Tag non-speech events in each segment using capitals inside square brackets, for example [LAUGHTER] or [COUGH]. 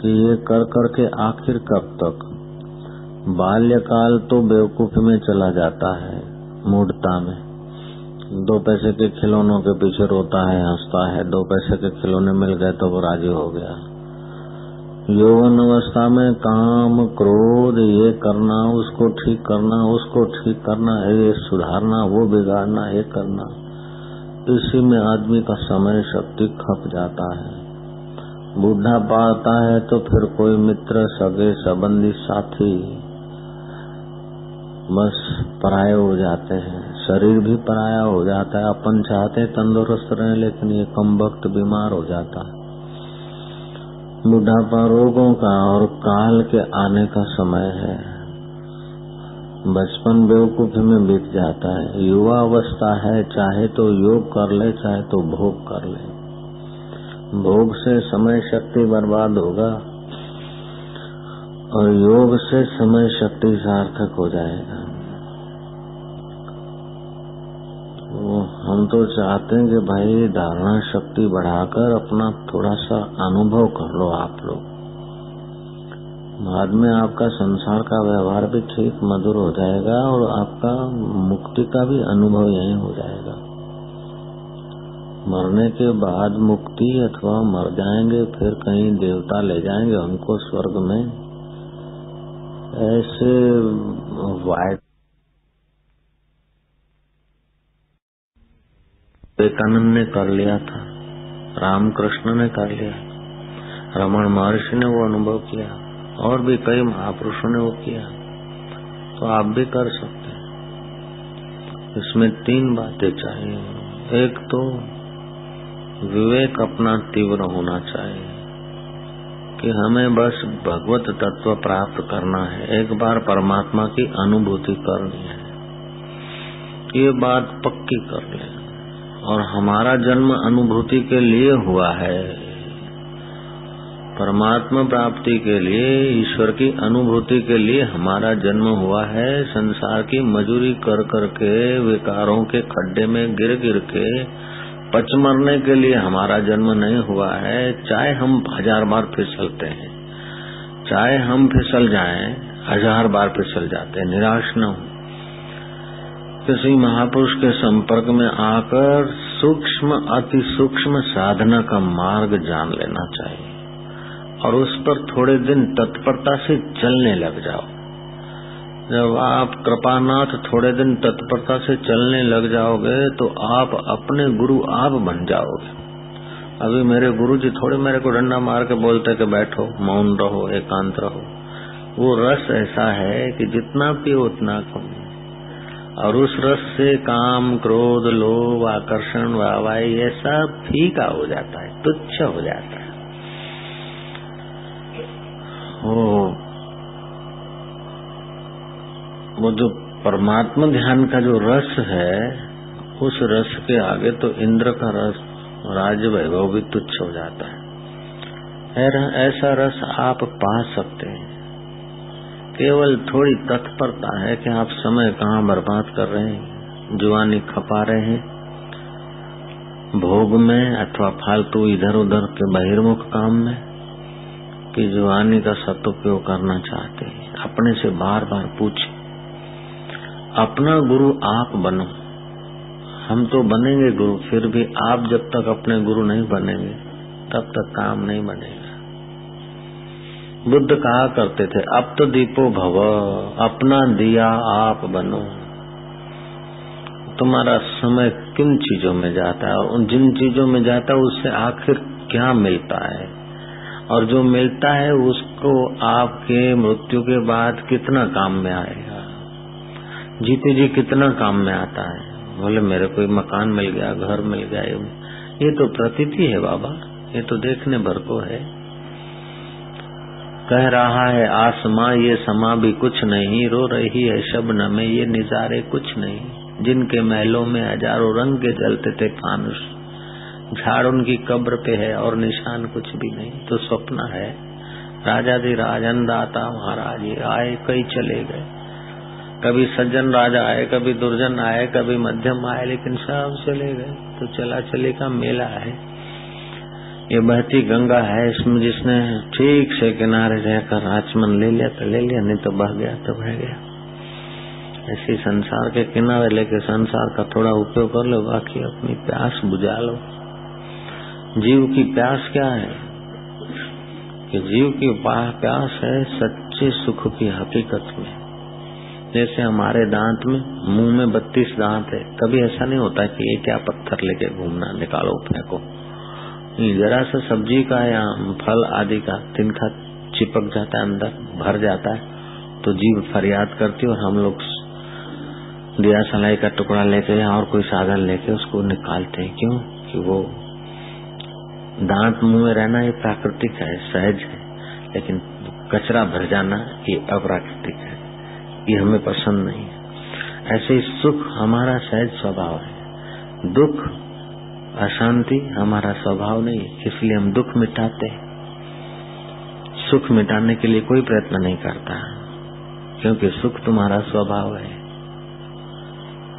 कि ये कर कर के आखिर कब तक? बाल्यकाल तो बेवकूफ़ी में चला जाता है मूर्ता में। दो पैसे के खिलौनों के पीछे रोता है, हंसता है। दो पैसे के खिलौने मिल गए तो वो राज़ी हो गया। यौवन अवस्था में काम, क्रोध, ये करना, उसको ठीक करना, उसको ठीक करना, ये सुधारना, वो बिगाड़ना, ये करना। इसी में आदमी का समय, शक्ति खप जाता है। बूढ़ा पाता है तो फिर कोई मित्र सगे संबंधी साथी बस पराये हो जाते हैं। शरीर भी पराया हो जाता है। अपन चाहते तंदुरुस्त रहे, लेकिन ये कम वक्त बीमार हो जाता है। बुढ़ापा रोगों का और काल के आने का समय है। बचपन बेवकूफ़ी में बीत जाता है। युवा अवस्था है, चाहे तो योग कर ले, चाहे तो भोग कर ले। भोग से समय शक्ति बर्बाद होगा और योग से समय शक्ति सार्थक हो जाएगा। तो हम तो चाहते हैं कि भाई धारणा शक्ति बढ़ाकर अपना थोड़ा सा अनुभव कर लो आप लोग। बाद में आपका संसार का व्यवहार भी ठीक मधुर हो जाएगा और आपका मुक्ति का भी अनुभव यही हो जाएगा। मरने के बाद मुक्ति अथवा मर जाएँगे, फिर कहीं देवता ले जाएँगे हमको स्वर्ग में। ऐसे वाइट विवेकानंद ने कर लिया था, रामकृष्ण ने कर लिया रमन महर्षि ने वो अनुभव किया, और भी कई महापुरुषों ने वो किया तो आप भी कर सकते हैं। इसमें तीन बातें चाहिए। एक तो विवेक अपना तीव्र होना चाहिए कि हमें बस भगवत तत्व प्राप्त करना है। एक बार परमात्मा की अनुभूति करनी है। ये बात पक्की कर ले। और हमारा जन्म अनुभूति के लिए हुआ है। परमात्मा प्राप्ति के लिए, ईश्वर की अनुभूति के लिए हमारा जन्म हुआ है। संसार की मजूरी कर कर के, विकारों के खड्डे में गिर गिर के पच मरने के लिए हमारा जन्म नहीं हुआ है, चाहे हम हज़ार बार फिसलते हैं। चाहे हम फिसल जाएँ, हज़ार बार फिसल जाते हैं, निराश न हो। किसी महापुरुष के संपर्क में आकर सूक्ष्म, अति सूक्ष्म साधना का मार्ग जान लेना चाहिए। और उस पर थोड़े दिन तत्परता से चलने लग जाओ। जब आप कृपानाथ थोड़े दिन तत्परता से चलने लग जाओगे तो आप अपने गुरु आप बन जाओगे। अभी मेरे गुरु जी थोड़े मेरे को डंडा मार के बोलते कि बैठो, मौन रहो, एकांत रहो। वो रस ऐसा है कि जितना पियो उतना कम। और उस रस से काम, क्रोध, लोभ, आकर्षण वाहवाई ये सब फीका हो जाता है, तुच्छ हो जाता है। वो जो परमात्मा ध्यान का जो रस है, उस रस के आगे तो इंद्र का रस राज वैभव भी तुच्छ हो जाता है। ऐसा रस आप पा सकते हैं। केवल थोड़ी तत्परता है कि आप समय कहाँ बर्बाद कर रहे हैं। जुआनी खपा रहे हैं। भोग में अथवा फालतू इधर उधर के बहिर्मुख काम में कि जुआनी का सदुपयोग करना चाहते हैं। अपने से बार बार पूछे। अपना गुरु आप बनो। हम तो बनेंगे गुरु, फिर भी आप जब तक अपने गुरु नहीं बनेंगे, तब तक काम नहीं बनेगा। बुद्ध कहा करते थे, अब तो दीपो भव, अपना दिया आप बनो। तुम्हारा समय किन चीज़ों में जाता है और जिन चीज़ों में जाता है उससे आखिर क्या मिलता है? और जो मिलता है उसको आपके मृत्यु के बाद कितना काम में आएगा? जीते जी कितना काम में आता है? बोले, मेरे को मकान मिल गया, घर मिल गया, ये तो प्रतीति है बाबा, ये तो देखने भर को है। कह रहा है, आसमां ये समा भी कुछ नहीं, रो रही है शबन में ये निजारे कुछ नहीं। जिनके महलों में हज़ारों रंग के जलते थे फानुष। झाड़ उनकी कब्र पे है और निशान कुछ भी नहीं तो स्वप्न है। राजा जी, राजन दाता महाराज आए कई चले गए। कभी सज्जन राजा आए, कभी दुर्जन आए, कभी मध्यम आए, लेकिन सब चले गए। तो चला चले का मेला है। ये बहती गंगा है, इसमें जिसने ठीक से किनारे रहकर आचमन ले लिया तो ले लिया, नहीं तो बह गया तो बह गया। ऐसे संसार के किनारे लेके संसार का थोड़ा उपयोग कर लो, बाकी अपनी प्यास बुझा लो। जीव की प्यास क्या है? कि जीव की प्यास है सच्चे सुख की हकीकत में। जैसे हमारे दांत में, मुँह में बत्तीस दांत है। कभी ऐसा नहीं होता कि ये क्या पत्थर लेके घूमना, निकालो फेंको। जरा सा सब्ज़ी का या फल आदि का तिनका चिपक जाता है अंदर, भर जाता है तो जीव फरियाद करती और हम लोग दिया सलाई का टुकड़ा लेके या और कोई साधन लेके उसको निकालते हैं। क्यों? कि वो दांत मुँह में रहना ये प्राकृतिक है, सहज है। लेकिन कचरा भर जाना ये अप्राकृतिक है। ये हमें पसंद नहीं है। ऐसे ही सुख हमारा सहज स्वभाव है। दुख अशांति हमारा स्वभाव नहीं है इसलिए हम दुख मिटाते हैं। सुख मिटाने के लिए कोई प्रयत्न नहीं करता, क्योंकि सुख तुम्हारा स्वभाव है।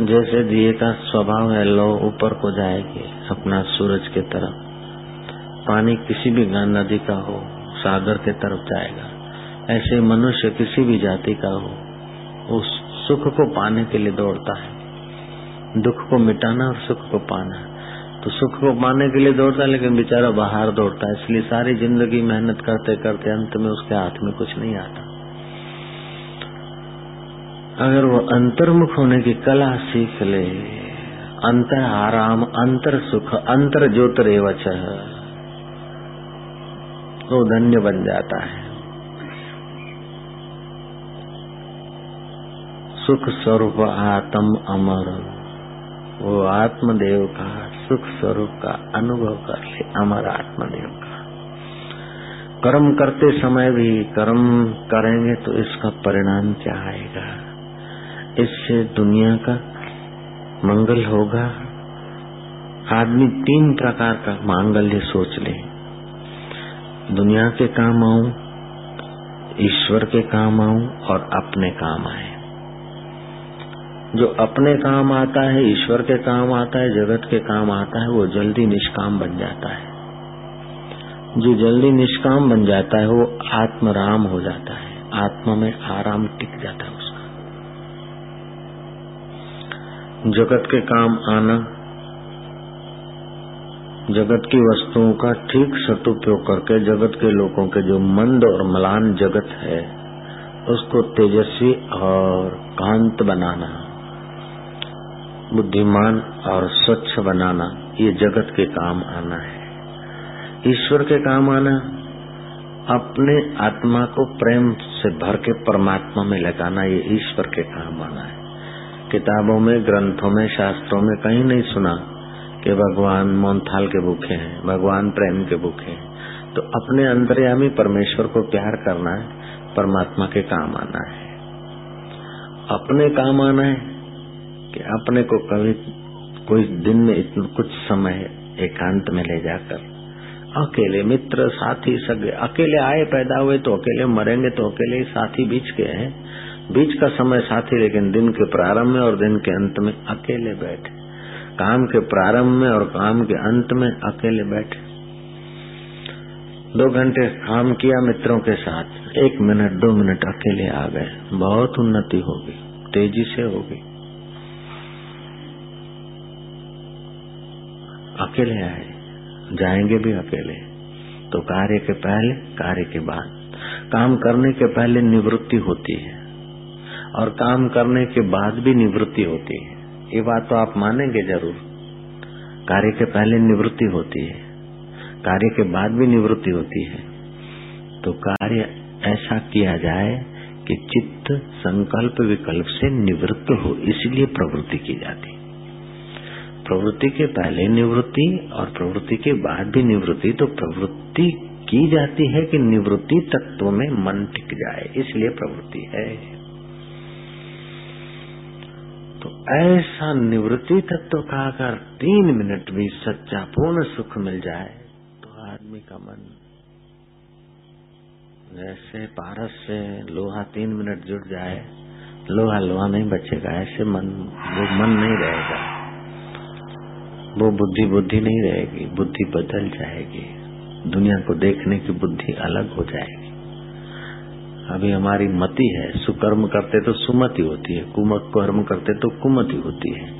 जैसे दिए का स्वभाव है, लो ऊपर को जाएगी अपना सूरज के तरफ़। पानी किसी भी नदी का हो, सागर के तरफ़ जाएगा। ऐसे मनुष्य किसी भी जाति का हो उस सुख को पाने के लिए दौड़ता है। दुख को मिटाना और सुख को पाना। तो सुख को पाने के लिए दौड़ता है, लेकिन बेचारा बाहर दौड़ता है। इसलिए सारी ज़िंदगी मेहनत करते करते अंत में उसके हाथ में कुछ नहीं आता। अगर वो अंतर्मुख होने की कला सीख ले अंतर आराम अंतर सुख अंतर ज्योतिरेवच वो धन्य बन जाता है। सुख स्वरूप आत्म अमर। वो आत्मदेव का सुख स्वरूप का अनुभव कर ले, अमर आत्मदेव का। कर्म करते समय भी कर्म करेंगे तो इसका परिणाम क्या आएगा? इससे दुनिया का मंगल होगा। आदमी तीन प्रकार का मांगल्य सोच ले। दुनिया के काम आऊँ, ईश्वर के काम आऊँ और अपने काम आए। जो अपने काम आता है, ईश्वर के काम आता है, जगत के काम आता है, वो जल्दी निष्काम बन जाता है। जो जल्दी निष्काम बन जाता है, वो आत्मराम हो जाता है। आत्मा में आराम टिक जाता है उसका। जगत के काम आना, जगत की वस्तुओं का ठीक सदुपयोग करके, जगत के लोगों के जो मंद और मलान जगत है, उसको तेजस्वी और कांत बनाना। बुद्धिमान और स्वच्छ बनाना, ये जगत के काम आना है। ईश्वर के काम आना, अपने आत्मा को प्रेम से भर के परमात्मा में लगाना, ये ईश्वर के काम आना है। किताबों में, ग्रंथों में, शास्त्रों में कहीं नहीं सुना कि भगवान मोनथाल के भूखे हैं, भगवान प्रेम के भूखे हैं। तो अपने अंतर्यामी परमेश्वर को प्यार करना है, परमात्मा के काम आना है। अपने काम आना है कि अपने को कभी कोई दिन में इतना कुछ समय एकांत में ले जाकर, अकेले मित्र, साथी, सगे, अकेले आए, पैदा हुए तो अकेले मरेंगे तो अकेले साथी बीच के हैं। बीच का समय साथी, लेकिन दिन के प्रारंभ में और दिन के अंत में अकेले बैठे। काम के प्रारंभ में और काम के अंत में अकेले बैठे। दो घंटे काम किया मित्रों के साथ, एक मिनट, दो मिनट अकेले आ गए। बहुत उन्नति होगी, तेज़ी से होगी। अकेले आए, जाएँगे भी अकेले। तो कार्य के पहले, कार्य के बाद। काम करने के पहले निवृत्ति होती है, और काम करने के बाद भी निवृत्ति होती है। ये बात तो आप मानेंगे ज़रूर। कार्य के पहले निवृत्ति होती है, कार्य के बाद भी निवृत्ति होती है। तो कार्य ऐसा किया जाए कि चित्त संकल्प विकल्प से निवृत्त हो, इसलिए प्रवृत्ति की जाती प्रवृत्ति के पहले निवृत्ति और प्रवृत्ति के बाद भी निवृत्ति तो प्रवृत्ति की जाती है कि निवृत्ति तत्व में मन टिक जाए, इसलिए प्रवृत्ति है। तो ऐसा निवृत्ति तत्व का अगर तीन मिनट भी सच्चा, पूर्ण सुख मिल जाए तो आदमी का मन जैसे पारस से लोहा तीन मिनट जुड़ जाए, लोहा लोहा नहीं बचेगा, ऐसे मन, वो मन नहीं रहेगा। वो बुद्धि बुद्धि नहीं रहेगी, बुद्धि बदल जाएगी। दुनिया को देखने की बुद्धि अलग हो जाएगी। अभी हमारी मति है, सुकर्म करते तो सुमति होती है, कुमक कर्म करते तो कुमति होती है।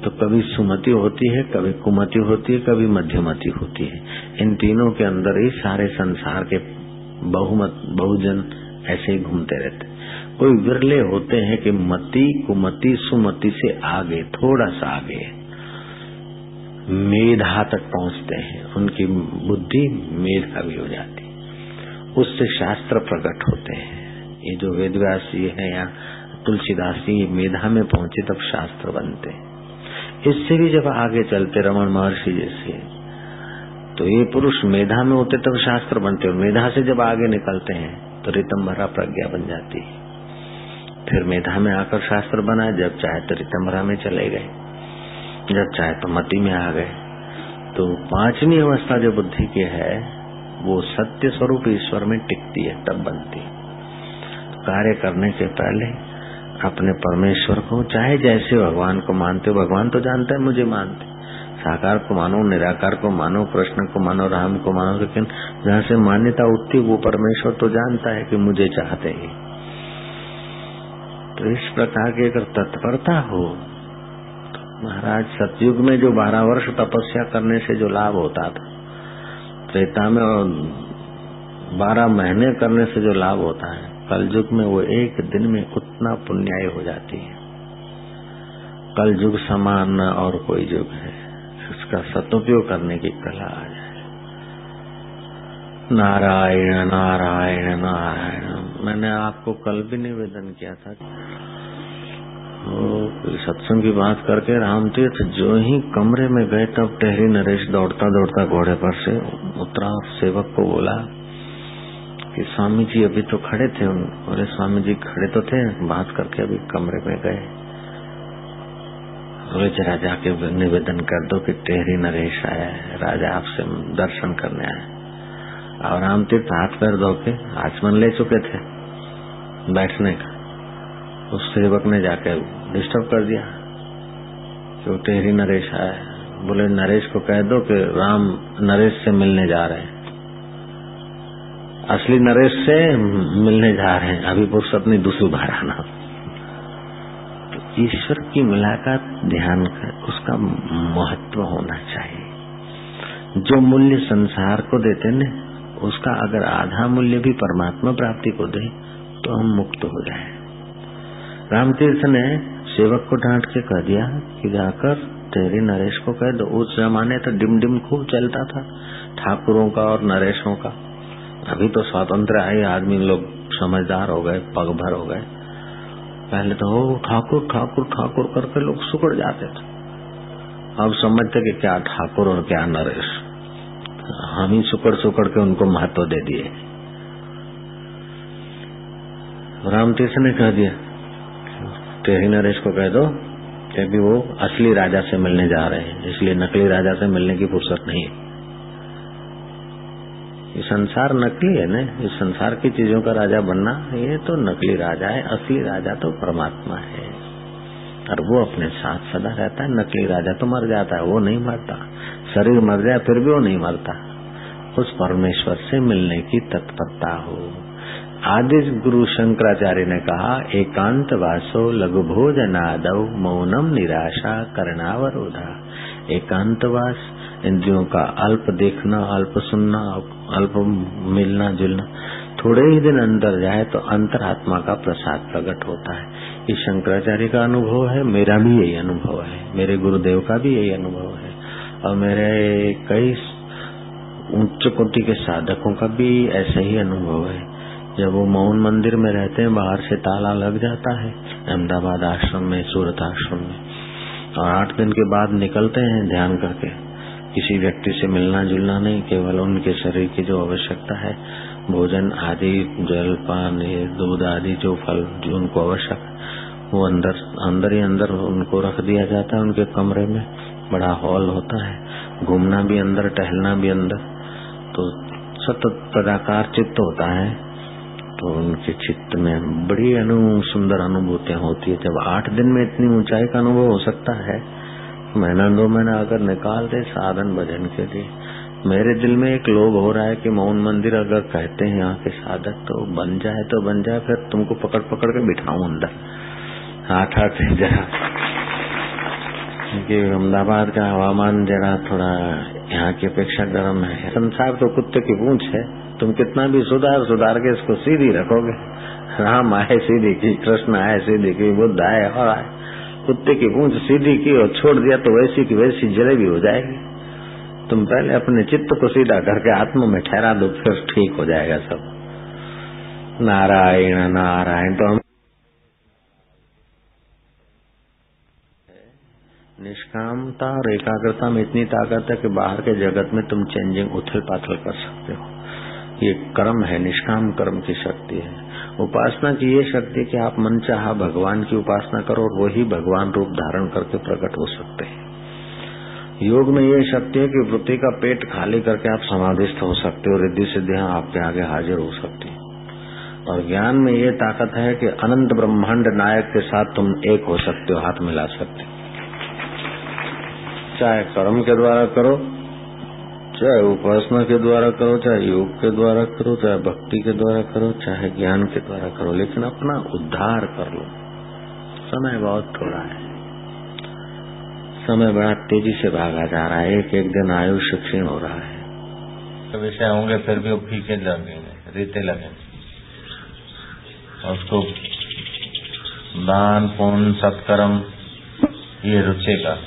तो कभी सुमति होती है, कभी कुमति होती है, कभी मध्यमति होती है। इन तीनों के अंदर ही सारे संसार के बहुमत, बहुजन ऐसे ही घूमते रहते कोई विरले होते हैं कि मति, कुमति, सुमति से आगे, थोड़ा सा आगे मेधा तक पहुँचते हैं। उनकी बुद्धि मेधावी हो जाती उससे शास्त्र प्रकट होते हैं। ये जो वेदव्यास है या तुलसीदास मेधा में पहुँचे तब शास्त्र बनते हैं। इससे भी जब आगे चलते रमन महर्षि जैसे तो ये पुरुष मेधा में होते तब शास्त्र बनते और मेधा से जब आगे निकलते हैं तो रितम्भरा प्रज्ञा बन जाती है। फिर मेधा में आकर शास्त्र बना जब चाहे तो रितम्भरा में चले गए। जब चाहे तो मति में आ गए। तो पांचवी अवस्था जो बुद्धि की है, वो सत्य स्वरूप ईश्वर में टिकती है, तब बनती। है तो कार्य करने से पहले अपने परमेश्वर को, चाहे जैसे भगवान को मानते हो, भगवान तो जानता है, मुझे मानते। साकार को मानो, निराकार को मानो, कृष्ण को मानो, राम को मानो, लेकिन जहाँ से मान्यता उठती, वो परमेश्वर तो जानता है कि मुझे चाहते ही। तो इस प्रकार की अगर तत्परता हो महाराज, सतयुग में जो बारह वर्ष तपस्या करने से जो लाभ होता था, त्रेता में और बारह महीने करने से जो लाभ होता है कल युग में वो एक दिन में उतना पुण्याय हो जाती है। कल युग समान न और कोई युग है इसका सदुपयोग करने की कला आ जाए। नारायण नारायण नारायण। मैंने आपको कल भी निवेदन किया था सत्संग की बात करके रामतीर्थ जो ही कमरे में गए, तब टहरी नरेश दौड़ता दौड़ता घोड़े पर से उतरा और सेवक को बोला कि स्वामी जी अभी तो खड़े थे। बोले स्वामी जी खड़े तो थे, बात करके अभी कमरे में गए। बोले, जरा जाके निवेदन कर दो कि टेहरी नरेश आया है, राजा आपसे दर्शन करने आया और रामतीर्थ हाथ पैर धो के आचमन ले चुके थे बैठने का। उस सेवक ने जाके डिस्टर्ब कर दिया। कि टेहरी नरेश आया बोले, नरेश को कह दो कि राम नरेश से मिलने जा रहे हैं। असली नरेश से मिलने जा रहे हैं। अभी फुर्सत नहीं, दूसरी बार आना। तो ईश्वर की मुलाकात ध्यान कर उसका महत्व होना चाहिए। जो मूल्य संसार को देते न उसका अगर आधा मूल्य भी परमात्मा प्राप्ति को दे तो हम मुक्त हो जाए। रामतीर्थ ने सेवक को डांट के कह दिया कि जाकर तेरे नरेश को कह दो। उस जमाने तो डिम डिम खूब चलता था, ठाकुरों का और नरेशों का। अभी तो स्वतंत्र आए, आदमी लोग समझदार हो गए पग भर हो गए। पहले तो ठाकुर ठाकुर ठाकुर करके लोग सुकड़ जाते थे। अब समझते कि क्या ठाकुर और क्या नरेश। हम ही सुकड़ सुकड़ के उनको महत्व दे दिए। रामतीर्थ ने कह दिया टेढ़ी नरेश को कह दो कि अभी वो असली राजा से मिलने जा रहे हैं, इसलिए नकली राजा से मिलने की फुर्सत नहीं है। ये संसार नकली है ना? इस संसार की चीज़ों का राजा बनना, ये तो नकली राजा है, असली राजा तो परमात्मा है। और वो अपने साथ सदा रहता है, नकली राजा तो मर जाता है, वो नहीं मरता। शरीर मर जाए, फिर भी वो नहीं मरता। उस परमेश्वर से मिलने की तत्परता हो। आदि गुरु शंकराचार्य ने कहा, एकांत वासो लघु भोजनादव मौनम निराशा करनावरोधा एकांतवास इंद्रियों का अल्प देखना, अल्प सुनना, अल्प मिलना जुलना, थोड़े ही दिन अंदर जाए तो अंतरात्मा का प्रसाद प्रकट होता है। ये शंकराचार्य का अनुभव है, मेरा भी यही अनुभव है, मेरे गुरुदेव का भी यही अनुभव है, और मेरे कई उच्च कोटि के साधकों का भी ऐसा ही अनुभव है। जब वो मौन मंदिर में रहते हैं, बाहर से ताला लग जाता है, अहमदाबाद आश्रम में, सूरत आश्रम में। और आठ दिन के बाद निकलते हैं ध्यान करके। किसी व्यक्ति से मिलना जुलना नहीं, केवल उनके शरीर की जो आवश्यकता है, भोजन आदि, जल, पान, दूध आदि, जो फल जो उनको आवश्यक, वो अंदर अंदर ही अंदर उनको रख दिया जाता है उनके कमरे में। बड़ा हॉल होता है, घूमना भी अंदर, टहलना भी अंदर। तो सतत तदाकार चित्त होता है। तो उनके चित्त में बड़ी अनु सुंदर अनुभूतियाँ होती है। जब आठ दिन में इतनी ऊंचाई का अनुभव हो सकता है महीना दो महीना अगर निकाल दे साधन भजन के लिए। मेरे दिल में एक लोभ हो रहा है कि मौन मंदिर अगर कहते हैं यहाँ के साधक तो बन जाए तो बन जाए, फिर तुमको पकड़ पकड़ के बिठाऊ अंदर। आठ आठ जरा। क्योंकि अहमदाबाद का हवामान जरा थोड़ा यहाँ की अपेक्षा गर्म है। संसार तो कुत्ते की पूंछ है। तुम कितना भी सुधार सुधार के इसको सीधी रखोगे। राम आए, सीधी की, कृष्ण आए, सीधी की, बुद्ध आए, और आए। कुत्ते की पूंछ सीधी की और छोड़ दिया तो वैसी की वैसी जलेबी हो जाएगी। तुम पहले अपने चित्त को सीधा करके आत्मा में ठहरा दो, फिर ठीक हो जाएगा सब। नारायण नारायण तो हम निष्कामता और एकाग्रता में इतनी ताकत है कि बाहर के जगत में तुम चेंजिंग उथल पाथल कर सकते हो। ये कर्म है, निष्काम कर्म की शक्ति है। उपासना की ये शक्ति कि आप मन चाह भगवान की उपासना करो और वही भगवान रूप धारण करके प्रकट हो सकते हैं। योग में ये शक्ति है कि वृत्ति का पेट खाली करके आप समाधिस्थ हो सकते हो, रिद्धि सिद्धियाँ आपके आगे हाजिर हो सकती है। और ज्ञान में ये ताकत है कि अनंत ब्रह्मांड नायक के साथ तुम एक हो सकते हो, हाथ मिला सकते हो। चाहे कर्म के द्वारा करो चाहे उपासना के द्वारा करो, चाहे योग के द्वारा करो, चाहे भक्ति के द्वारा करो, चाहे ज्ञान के द्वारा करो, लेकिन अपना उद्धार कर लो। समय बहुत थोड़ा है। समय बड़ा तेज़ी से भागा जा रहा है। एक एक दिन आयुष्य क्षीण हो रहा है। विषय होंगे, फिर भी वो फीके लगेंगे, रीते लगेंगे। उसको दान, पुण्य, सत्कर्म, ये रुचेगा।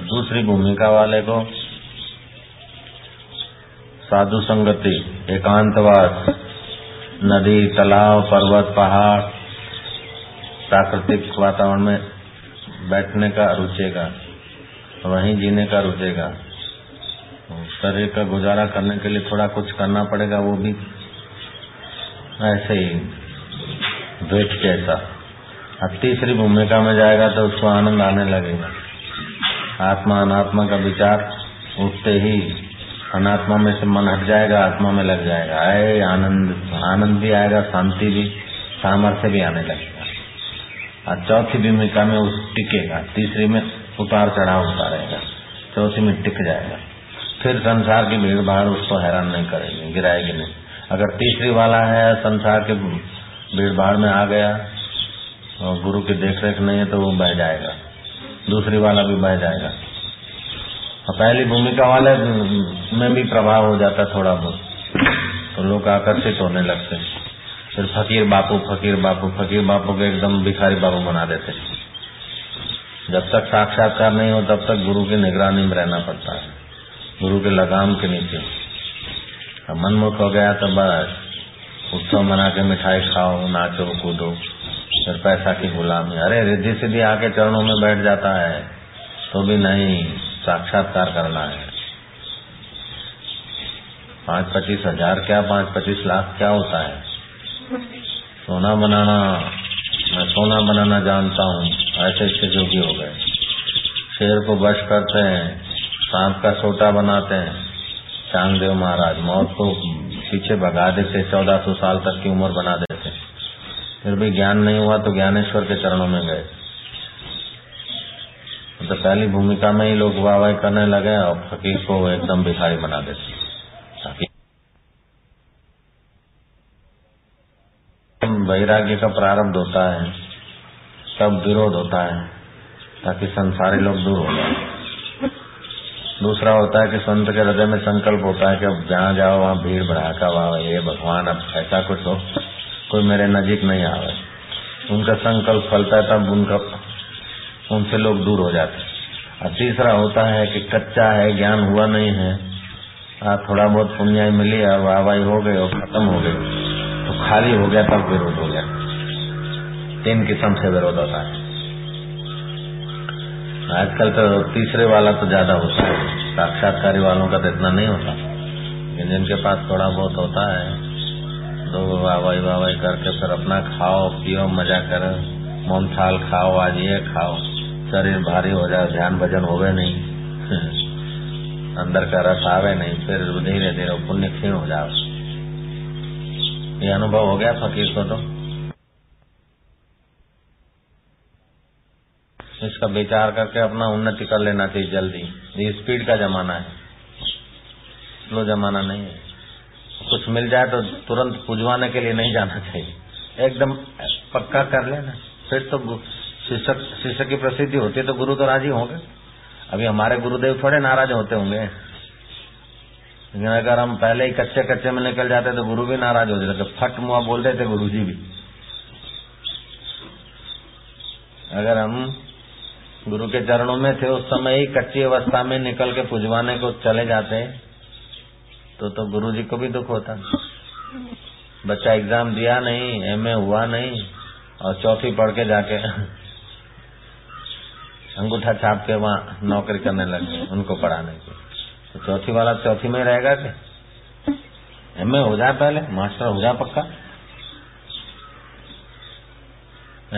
दूसरी भूमिका वाले को साधु संगति, एकांतवास, नदी, तालाब, पर्वत, पहाड़, प्राकृतिक वातावरण में बैठने का रुचेगा, वहीं जीने का रुचेगा। शरीर का गुजारा करने के लिए थोड़ा कुछ करना पड़ेगा, वो भी ऐसे ही द्वेष जैसा। अब तीसरी भूमिका में जाएगा तो उसको आनंद आने लगेगा। आत्मा अनात्मा का विचार उठते ही अनात्मा में से मन हट जाएगा, आत्मा में लग जाएगा। आए, आनंद आनंद भी आएगा, शांति भी, सामर्थ्य भी आने लगेगा। और चौथी भूमिका में उस टिकेगा, तीसरी में उतार चढ़ाव होता रहेगा, चौथी में टिक जाएगा। फिर संसार की भीड़ भाड़ उसको हैरान नहीं करेगी, गिराएगी नहीं। अगर तीसरी वाला है, संसार के भीड़ भाड़ में आ गया, और गुरु की देखरेख नहीं है तो वो बह जाएगा। दूसरी वाला भी बह जाएगा। पहली भूमिका वाले में भी प्रभाव हो जाता थोड़ा बहुत। तो लोग आकर्षित होने लगते फिर फकीर बापू फकीर बापू फकीर बापू को एकदम भिखारी बापू बना देते जब तक साक्षात्कार नहीं हो, तब तक गुरु की निगरानी में रहना पड़ता है। गुरु के लगाम के नीचे। अब मनमुख हो गया तो बस, उत्सव मना के मिठाई खाओ, नाचो, कूदो, फिर पैसा की गुलामी। अरे रिद्धि सिद्धि आके चरणों में बैठ जाता है तो भी नहीं। साक्षात्कार करना है। पाँच पच्चीस हज़ार क्या, पाँच पच्चीस लाख क्या होता है? सोना बनाना, मैं सोना बनाना जानता हूँ, ऐसे ऐसे जोगी हो गए। शेर को बश करते हैं, सांप का सोटा बनाते हैं। चांगदेव महाराज मौत को पीछे भगा देते चौदह सौ साल तक की उम्र बना देते फिर भी ज्ञान नहीं हुआ तो ज्ञानेश्वर के चरणों में गए। तो पहली भूमिका में ही लोग वाहवाही करने लगे और फकीर को एकदम भिखारी बना देते वैराग्य का प्रारब्ध होता है, तब विरोध होता है, ताकि संसारी लोग दूर हो जाए। दूसरा होता है कि संत के हृदय में संकल्प होता है कि अब जहाँ जाओ, वहाँ भीड़ भड़ाका, वाह ये भगवान, अब ऐसा कुछ हो, कोई मेरे नजीक नहीं आवे। उनका संकल्प फलता है, तब उनका उनसे लोग दूर हो जाते और तीसरा होता है कि कच्चा है ज्ञान हुआ नहीं है। आ, थोड़ा बहुत पुण्याई मिली और वाहवाही हो गई और खत्म हो गई। तो खाली हो गया तब विरोध हो गया। तीन किस्म से विरोध होता है। आजकल तो तीसरे वाला तो ज़्यादा होता है। साक्षात्कारी वालों का तो इतना नहीं होता। लेकिन जिनके पास थोड़ा बहुत होता है तो वाहवाही वाहवाही करके फिर अपना खाओ पियो मज़ा करो। मोम थाल खाओ आज ये खाओ। शरीर भारी हो जाए, ध्यान भजन होवे नहीं, [LAUGHS] अंदर का रस आवे नहीं, फिर धीरे धीरे पुण्य क्षीण हो जाओ ये अनुभव हो गया फकीर को तो? इसका विचार करके अपना उन्नति कर लेना चाहिए जल्दी। ये स्पीड का जमाना है। स्लो जमाना नहीं है। कुछ मिल जाए तो तुरंत पुजवाने के लिए नहीं जाना चाहिए। एकदम पक्का कर लेना। फिर तो शिक्षक शिक्षक की प्रसिद्धि होती तो गुरु तो राज़ी होंगे। अभी हमारे गुरुदेव थोड़े नाराज़ होते होंगे। लेकिन अगर हम पहले ही कच्चे कच्चे में निकल जाते तो गुरु भी नाराज़ हो जाते फट मुआ बोल देते गुरु जी भी। अगर हम गुरु के चरणों में थे, उस समय ही कच्ची अवस्था में निकल के पुजवाने को चले जाते तो तो गुरु जी को भी दुख होता। बच्चा एग्ज़ाम दिया नहीं, एमए हुआ नहीं, और चौथी पढ़ के जाके अंगूठा छाप के वहाँ नौकरी करने लगे उनको पढ़ाने की तो चौथी वाला चौथी में रहेगा कि? एमए हो जाए पहले, मास्टर हो जाए पक्का।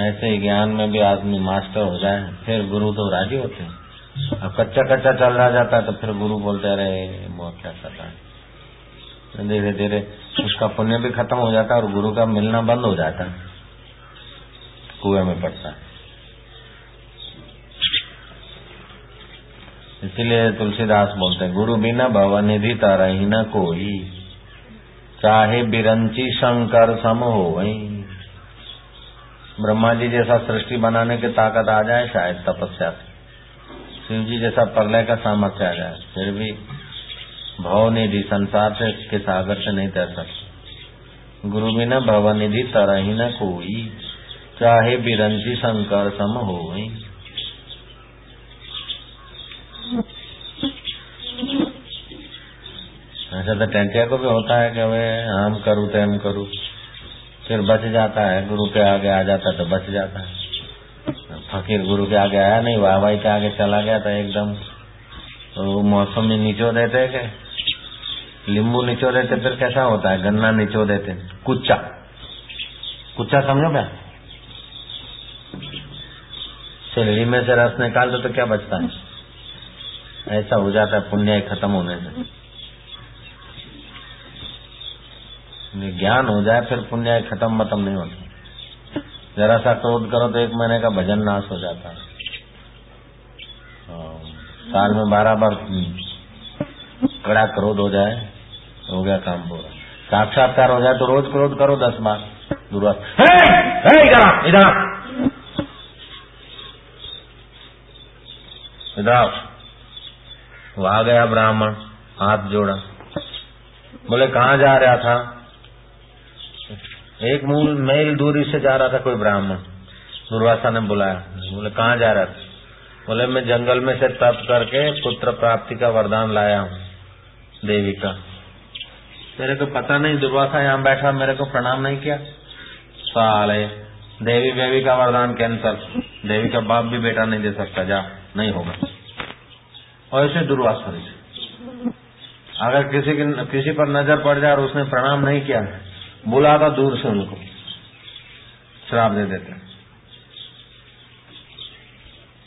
ऐसे ही ज्ञान में भी आदमी मास्टर हो जाए, फिर गुरु तो राज़ी होते हैं। अब कच्चा कच्चा चल रहा जाता है तो फिर गुरु बोलते रहे बहुत क्या कर रहा है? धीरे धीरे उसका पुण्य भी खत्म हो जाता है और गुरु का मिलना बंद हो जाता है। कुएँ में पड़ता है। इसीलिए तुलसीदास बोलते हैं, गुरु बिना भवन भवनिधि तरही न कोई। चाहे बिरंची शंकर सम हो वही ब्रह्मा जी जैसा सृष्टि बनाने की ताकत आ जाए, शायद तपस्या शिव जी जैसा प्रलय का सामर्थ्य आ जाए, फिर भी भव निधि संसार से के सागर से नहीं तैर सकते। गुरु बिना भवन निधि तरह न कोई। चाहे बिरंजी शंकर सम हो गई ऐसा तो टेंटिया को भी होता है कि वे हम करूँ तो हम करूँ। फिर बच जाता है, गुरु के आगे आ जाता है तो बच जाता है। फकीर गुरु के आगे आया नहीं वाह भाई के आगे चला गया था एकदम। तो मौसम में निचो देते के लींबू निचो देते, फिर कैसा होता है? गन्ना निचो देते कुच्चा। कुच्चा समझो क्या? सिलड़ी में से रस निकाल दो तो क्या बचता है? ऐसा हो जाता है, पुण्य खत्म होने से। ज्ञान हो जाए, फिर पुण्य खत्म मतम नहीं होता। जरा सा क्रोध करो तो एक महीने का भजन नाश हो जाता है। साल में बारह बार कड़ा क्रोध हो जाए, हो गया काम पूरा। साक्षात्कार हो जाए तो रोज क्रोध करो दस बार। दुर्वास इधर इधर इधर वो आ गया ब्राह्मण, हाथ जोड़ा। बोले, कहाँ जा रहा था? एक मूल मेल दूरी से जा रहा था कोई ब्राह्मण। दुर्वासा ने बुलाया। बोले, कहाँ जा रहा था बोले, मैं जंगल में से तप करके पुत्र प्राप्ति का वरदान लाया हूँ, देवी का। मेरे को पता नहीं दुर्वासा यहाँ बैठा, मेरे को प्रणाम नहीं किया? साले, देवी बेवी का वरदान कैंसल। देवी का बाप भी बेटा नहीं दे सकता, जा, नहीं होगा। और ऐसे दुर्वासा अगर किसी की किसी पर नज़र पड़ जाए और उसने प्रणाम नहीं किया बुलाता दूर से उनको। श्राप दे देते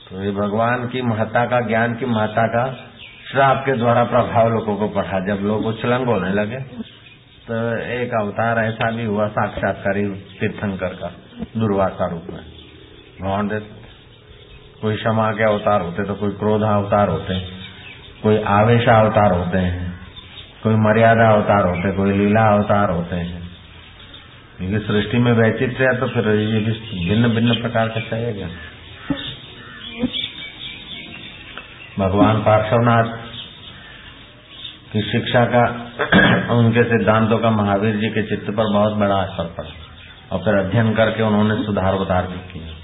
तो ये भगवान की महत्ता का, ज्ञान की महत्ता का श्राप के द्वारा प्रभाव लोगों को पढ़ा। जब लोग उछलंग होने लगे तो एक अवतार ऐसा भी हुआ साक्षात्कारी तीर्थंकर का, दुर्वासा रूप में। भगवान दे, कोई क्षमा के अवतार होते तो कोई क्रोध अवतार होते, कोई आवेश अवतार होते हैं कोई मर्यादा अवतार होते, कोई लीला अवतार होते। हैं क्योंकि सृष्टि में वैचित्र है तो फिर ये भिन्न भिन्न प्रकार का चाहिए भगवान पार्श्वनाथ की शिक्षा का, उनके सिद्धांतों का महावीर जी के चित्त पर बहुत बड़ा असर पड़ा और फिर अध्ययन करके उन्होंने सुधार उधार भी किया।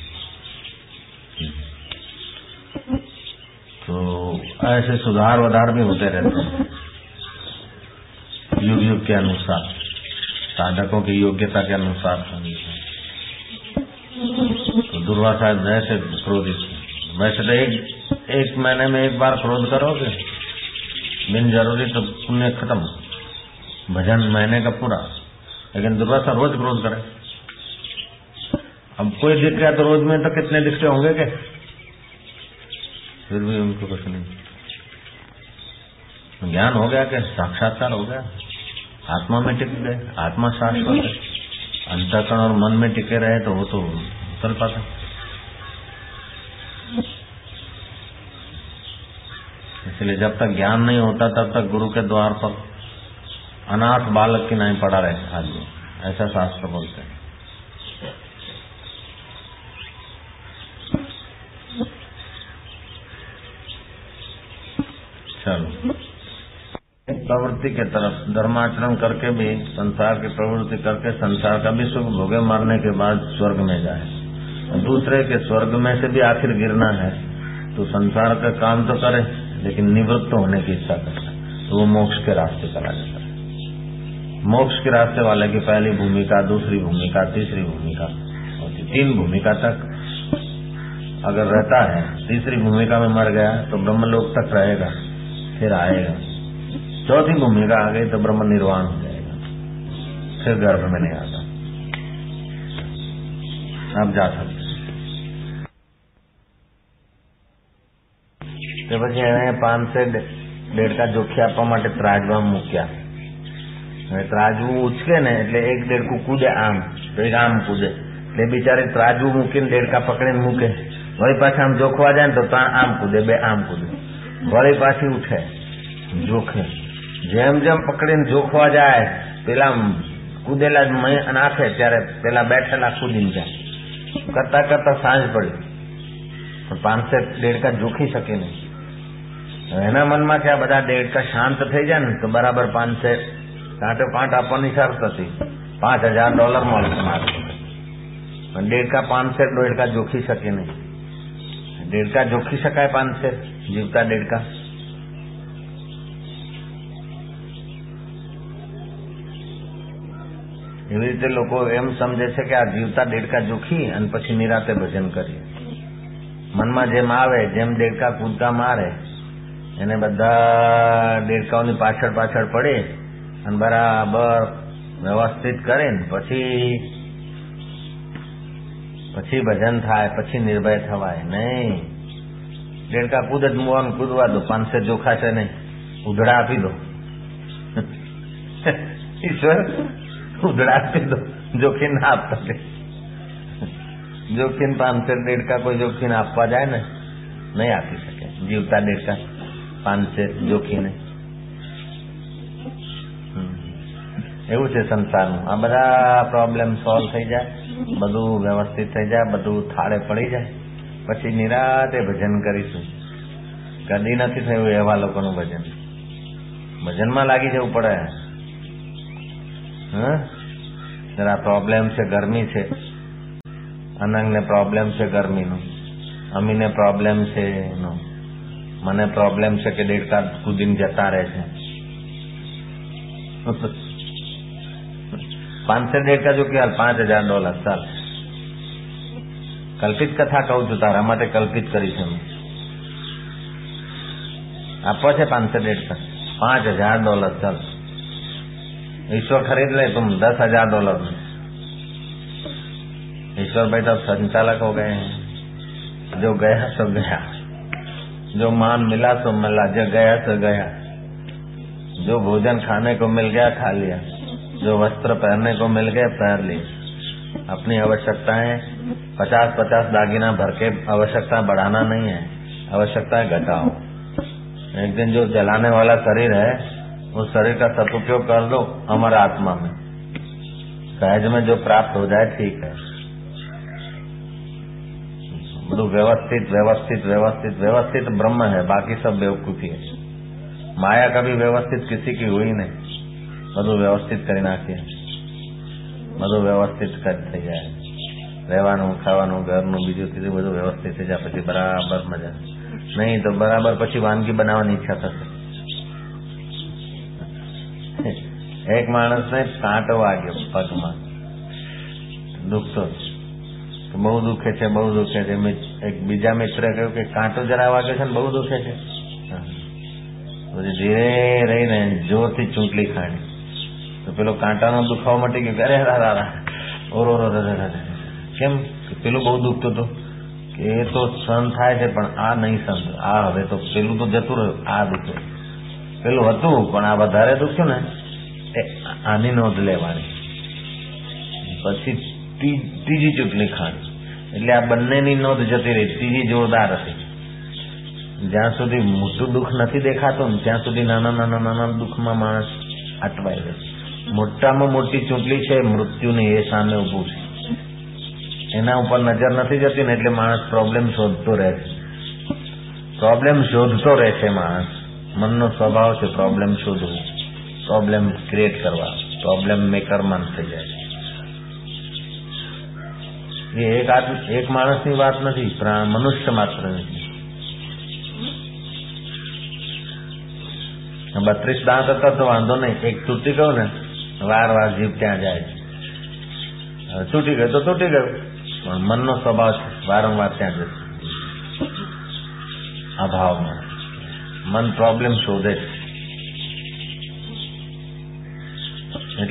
तो ऐसे सुधार उधार भी होते रहते हैं युग युग के अनुसार। साधकों की योग्यता के अनुसार होनी चाहिए। तो दुर्वासा ऐसे क्रोधित वैसे तो एक एक महीने में एक बार क्रोध करोगे? बिन ज़रूरी तो पुण्य खत्म भजन महीने का पूरा। लेकिन दुर्वासा रोज क्रोध करे। अब कोई दिख गया तो रोज में तो कितने दिखते होंगे के फिर भी उनको कुछ नहीं। ज्ञान हो गया क्या? साक्षात्कार हो गया? आत्मा में टिक गए, आत्मा शाश्वत अंतकरण और मन में टिके रहे तो वो तो उतर पाता इसलिए जब तक ज्ञान नहीं होता, तब तक गुरु के द्वार पर अनाथ बालक की नहीं पड़ा रहे, आदमी। ऐसा शास्त्र बोलते हैं चलो प्रवृत्ति के तरफ़, धर्माचरण करके भी, संसार की प्रवृत्ति करके संसार का भी सुख भोगे मरने के बाद स्वर्ग में जाए। दूसरे के स्वर्ग में से भी आखिर गिरना है तो संसार का काम तो करे, लेकिन निवृत्त होने की इच्छा करता है। तो वो मोक्ष के रास्ते चला जाता है। मोक्ष के रास्ते वाले की पहली भूमिका, दूसरी भूमिका, तीसरी भूमिका होती तीन भूमिका तक अगर रहता है, तीसरी भूमिका में मर गया तो ब्रह्मलोक तक रहेगा, फिर आएगा। चौथी भूमिका आ गई तो ब्रह्म निर्वाण हो जाएगा फिर गर्भ में नहीं आता अब जा सकते તો પછી એને પાંચસે દેડકા જોખી આપવા માટે ત્રાજવા મૂક્યા હવે ત્રાજવું ઉચકે ને એટલે એક દેડકું કૂદે આમ તો એક આમ કૂદે એટલે બિચારે ત્રાજવું મૂકીને દેડકા પકડીને મૂકે વળી પાછા આમ જોખવા જાય ને તો આમ કૂદે બે આમ કૂદે વળી પાછી ઉઠે જોખે જેમ જેમ પકડીને જોખવા જાય પેલા કૂદેલા નાખે ત્યારે પેલા બેઠેલા કૂદીને જાય કરતા કરતા સાંજ પડી પણ પાંચસે દેડકા જોખી શકે નહીં એના મનમાં કે આ બધા દેડકા શાંત થઈ જાય ને તો બરાબર પાંચસે કાંટે પાંચ આપવાની શરત હતી પાંચ હજાર ડોલર મળશે મારે પણ દેડકા પાંચસે દેડકા જોખી શકે નહીં દેડકા જોખી શકાય પાંચસે જીવતા દેડકા એવી રીતે લોકો એમ સમજે છે કે આ જીવતા દેડકા જોખી અને પછી નિરાતે ભજન કરીએ. મનમાં જેમ આવે, જેમ દેડકા કૂદકા મારે, એને બધા દેડકાઓની પાછળ પાછળ પડે અને બરાબર વ્યવસ્થિત કરે ને પછી પછી ભજન થાય, પછી નિર્ભય થવાય. નહીં. દેડકા કૂદ જ મુવાનું કૂદવા દો, પાંચસો જોખા નહીં. ઉધડા આપી દો. [LAUGHS] ઈશ્વર. દો જોખીને ના આપતા જોખીને પાંચસો દેડકા કોઈ જોખીને આપવા જાય ને નહીં આપી શકે જીવતા દેડકા પાંચસો જોખીને એવું છે સંસારનું આ બધા પ્રોબ્લેમ સોલ્વ થઈ જાય બધું વ્યવસ્થિત થઈ જાય બધું થાળે પડી જાય પછી નિરાતે ભજન કરીશું। કદી નથી થયું એવા લોકોનું ભજન। ભજનમાં લાગી જવું પડે। જરા પ્રોબ્લેમ છે, ગરમી છે. અનંગને પ્રોબ્લેમ છે, ગરમીનો. અમીને પ્રોબ્લેમ છે એનો. મને પ્રોબ્લેમ છે કે દેડકા કૂદીને જતા રહે છે. [LAUGHS] પાંચસો દેડકા જો કે પાંચ હજાર ડોલર, ચાલ. કલ્પિત કથા કહું છું, તારા માટે કલ્પિત કરી છે આપવા છે પાંચસો દેડકા. પાંચ હજાર ડોલર, ચાલ. ईश्वर खरीद ले तुम, दस हज़ार डॉलर में ईश्वर भाई तब संचालक हो गए हैं। जो गया सो गया। जो मान मिला तो मिला, जो गया सो गया। जो भोजन खाने को मिल गया, खा लिया। जो वस्त्र पहनने को मिल गया, पहन लिए अपनी आवश्यकताएँ पचास पचास दागिना भर के, आवश्यकता बढ़ाना नहीं है। आवश्यकता घटाओ। एक दिन जो जलाने वाला शरीर है उस शरीर का सदुपयोग कर दो अमर आत्मा में सहज में जो प्राप्त हो जाए ठीक है બધું व्यवस्थित व्यवस्थित व्यवस्थित व्यवस्थित ब्रह्म है बाकी सब बेवकूफी है माया कभी व्यवस्थित किसी की हुई नहीं બધું વ્યવસ્થિત કરી નાખીએ બધું વ્યવસ્થિત થઈ જાય રહેવાનું ખાવાનું ઘરનું બીજું ત્રીજું બધું વ્યવસ્થિત થઈ જાય પછી બરાબર મજા નહીં તો બરાબર પછી વાનગી બનાવવાની ઈચ્છા થશે એક માણસને કાંટો વાગ્યો પગમાં. દુખતો બહુ દુખે છે, બહુ દુખે છે. એક બીજા મિત્રે કહ્યું કે કાંટો જરા વાગ્યો છે ને બહુ દુખે છે. પછી ધીરે રહીને જોરથી ચૂંટલી ખાણી. તો પેલો કાંટાનો દુખાવો મટી ગયો અરે રા ઓરો રો કેમ? પેલું બહુ દુખતું હતું. કે એ તો સહન થાય છે, પણ આ નહીં સહન આ હવે તો પેલું તો જતું રહ્યું, આ દુખ્યું પેલું હતું, પણ આ વધારે દુખ્યું ને. આની નોંધ લેવાની. પછી ત્રીજી ચૂંટણી ખાંડ એટલે આ બંનેની નોંધ જતી રહી. ત્રીજી જોરદાર હતી. જ્યાં સુધી મોટું દુઃખ નથી દેખાતું ત્યાં સુધી નાના નાના નાના દુઃખમાં માણસ અટવાઈ ગયું. મોટામાં મોટી ચૂંટણી છે, મૃત્યુની એ સામે ઉભું છે. એના ઉપર નજર નથી જતી ને એટલે માણસ પ્રોબ્લેમ શોધતો રહે છે. પ્રોબ્લેમ શોધતો રહે છે માણસ. મનનો સ્વભાવ છે પ્રોબ્લેમ શોધવું. પ્રોબ્લેમ ક્રિએટ કરવા પ્રોબ્લેમ મેકર મન થઈ જાય એ એક એક માણસની વાત નથી મનુષ્ય માત્ર નથી બત્રીસ દાંત હતા તો વાંધો નહીં એક તૂટી ગયો ને વાર વાર જીભ ત્યાં જાય તૂટી ગયો તો તૂટી ગયું પણ મનનો સ્વભાવ છે વારંવાર ત્યાં જશે અભાવમાં મન પ્રોબ્લેમ શોધે છે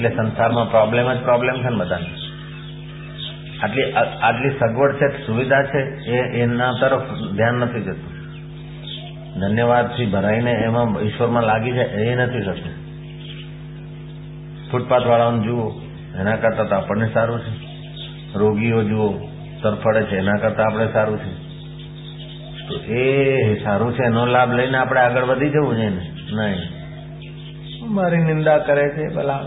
એટલે સંસારમાં પ્રોબ્લેમ જ પ્રોબ્લેમ છે ને બધાને. આટલી આટલી સગવડ છે, સુવિધા છે, એ એના તરફ ધ્યાન નથી જતું. ધન્યવાદથી ભરાઈને એમાં ઈશ્વરમાં લાગી જાય, એ નથી થતું. ફૂટપાથ વાળાઓને જુઓ, એના કરતા તો આપણને સારું છે. રોગીઓ જુઓ, તરફડે છે, એના કરતા આપણે સારું છે. તો એ સારું છે, એનો લાભ લઈને આપણે આગળ વધી જવું છે નહીં. મારી નિંદા કરે છે, ભલા.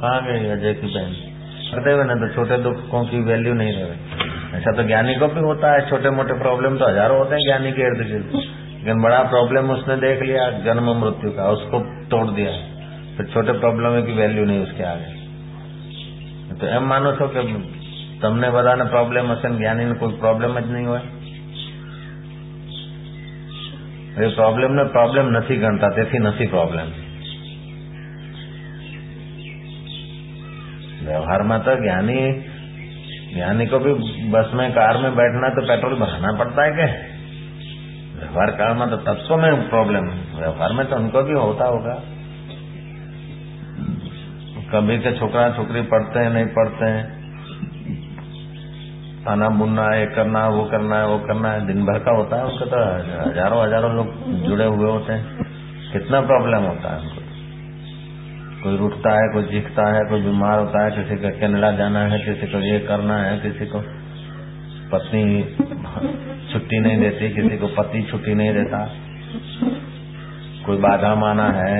कहाँ गई अजय की बहन करते हुए ना तो छोटे दुखों की वैल्यू नहीं रहे ऐसा तो ज्ञानी को भी होता है छोटे मोटे प्रॉब्लम तो हजारों होते हैं ज्ञानी के इर्द गिर्द लेकिन बड़ा प्रॉब्लम उसने देख लिया जन्म मृत्यु का उसको तोड़ दिया फिर छोटे प्रॉब्लम की वैल्यू नहीं उसके आगे તો એમ માનો છો કે તમને બધાને પ્રોબ્લેમ હશે ને જ્ઞાનીને કોઈ પ્રોબ્લેમ જ નહીં હોય એ પ્રોબ્લેમને પ્રોબ્લેમ નથી ગણતા તેથી નથી પ્રોબ્લેમ व्यवहार में तो ज्ञानी ज्ञानी को भी बस में, कार में बैठना तो पेट्रोल भराना पड़ता है क्या? व्यवहार काल में तो तत्व में प्रॉब्लम व्यवहार में तो उनको भी होता होगा। कभी के छोकरा छोकरी पढ़ते हैं, नहीं पढ़ते हैं। खाना बुनना है, करना वो करना है, वो करना है। दिन भर का होता है उनका तो हज़ारों हज़ारों लोग जुड़े हुए होते हैं। कितना प्रॉब्लम होता है उनको? कोई रुकता है, कोई चीखता है, कोई बीमार होता है, किसी को कैनेडा जाना है, किसी को ये करना है, किसी को पत्नी छुट्टी नहीं देती, किसी को पति छुट्टी नहीं देता। कोई बाधा माना है,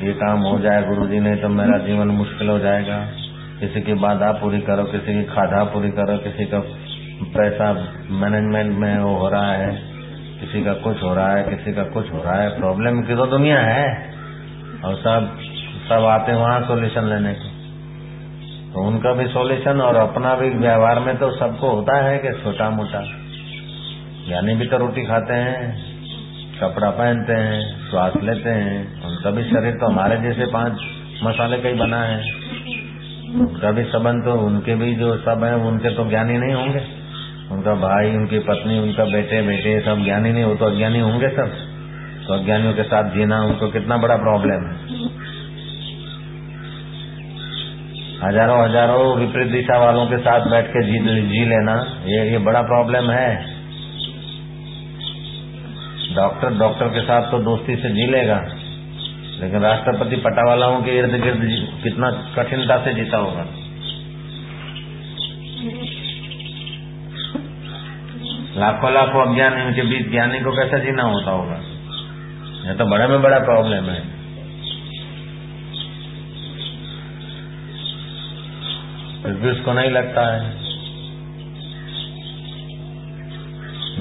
ये काम हो जाए गुरु जी नहीं तो मेरा जीवन मुश्किल हो जाएगा। किसी की बाधा पूरी करो, किसी की खाधा पूरी करो, किसी का पैसा मैनेजमेंट में वो हो रहा है, किसी का कुछ हो रहा है, किसी का कुछ हो रहा है। प्रॉब्लम की तो दुनिया है, और सब सब आते वहाँ सोल्यूशन लेने को। तो उनका भी सोल्यूशन और अपना भी व्यवहार में तो सबको होता है कि छोटा मोटा यानी भी तो रोटी खाते हैं, कपड़ा पहनते हैं, श्वास लेते हैं। उनका भी शरीर तो हमारे जैसे पाँच मसाले का ही बना है। उनका भी संबंध तो उनके भी जो सब है, उनके तो ज्ञानी नहीं होंगे। उनका भाई, उनकी पत्नी, उनका बेटे बेटे सब ज्ञानी नहीं हो तो अज्ञानी होंगे सब। तो अज्ञानियों के साथ जीना उनको कितना बड़ा प्रॉब्लम है। हज़ारों हज़ारों विपरीत दिशा वालों के साथ बैठ के जी, जी लेना ये ये बड़ा प्रॉब्लम है। डॉक्टर डॉक्टर के साथ तो दोस्ती से जी लेगा लेकिन राष्ट्रपति पटावालाओं के इर्द गिर्द कितना कठिनता से जीता होगा। लाखों लाखों अज्ञानी के बीच ज्ञानी को कैसा जीना होता होगा? यह तो बड़े में बड़ा प्रॉब्लम है। फिर भी उसको नहीं लगता है।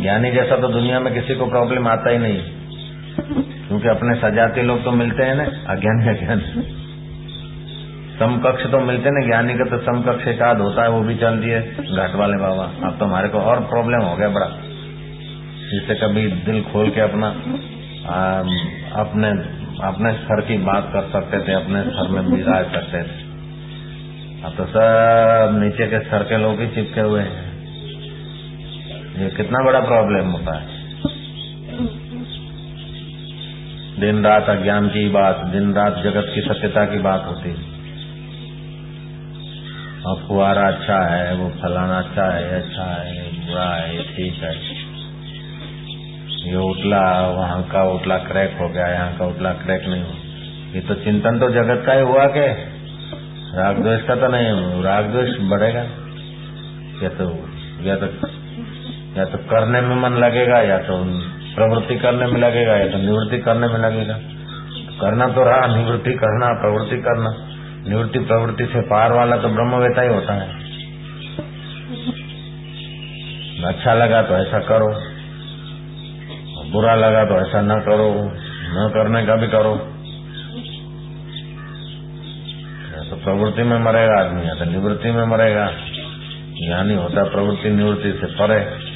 ज्ञानी जैसा तो दुनिया में किसी को प्रॉब्लम आता ही नहीं। क्योंकि अपने सजाती लोग तो मिलते हैं ना अज्ञानी अज्ञानी। समकक्ष तो मिलते ना ज्ञानी का तो समकक्ष एक आध होता है वो भी चल दिए घाट वाले बाबा। अब तो हमारे को और प्रॉब्लम हो गया बड़ा। जिससे कभी दिल खोल के अपना आ, अपने अपने स्तर की बात कर सकते थे अपने स्तर में विराज सकते थे। अब तो सब नीचे के स्तर के लोग ही चिपके हुए हैं। ये कितना बड़ा प्रॉब्लम होता है। दिन रात अज्ञान की बात, दिन रात जगत की सत्यता की बात होती है। और फुआरा अच्छा है, वो फलाना अच्छा है अच्छा है बुरा है ठीक है। ये उतला वहाँ का उतला क्रैक हो गया, यहाँ का उतला क्रैक नहीं हो। ये तो चिंतन तो जगत का ही हुआ के। राग द्वेष का तो नहीं राग द्वेष बढ़ेगा। या तो या तो या तो करने में मन लगेगा, या तो प्रवृत्ति करने में लगेगा, या तो निवृत्ति करने में लगेगा। करना तो रहा, निवृत्ति करना, प्रवृत्ति करना। निवृत्ति प्रवृत्ति से पार वाला तो ब्रह्मवेता ही होता है। अच्छा लगा तो ऐसा करो। बुरा लगा तो ऐसा न करो। न करने का भी करो तो प्रवृत्ति में मरेगा आदमी या तो निवृत्ति में मरेगा। ज्ञानी होता, प्रवृत्ति निवृत्ति से परे।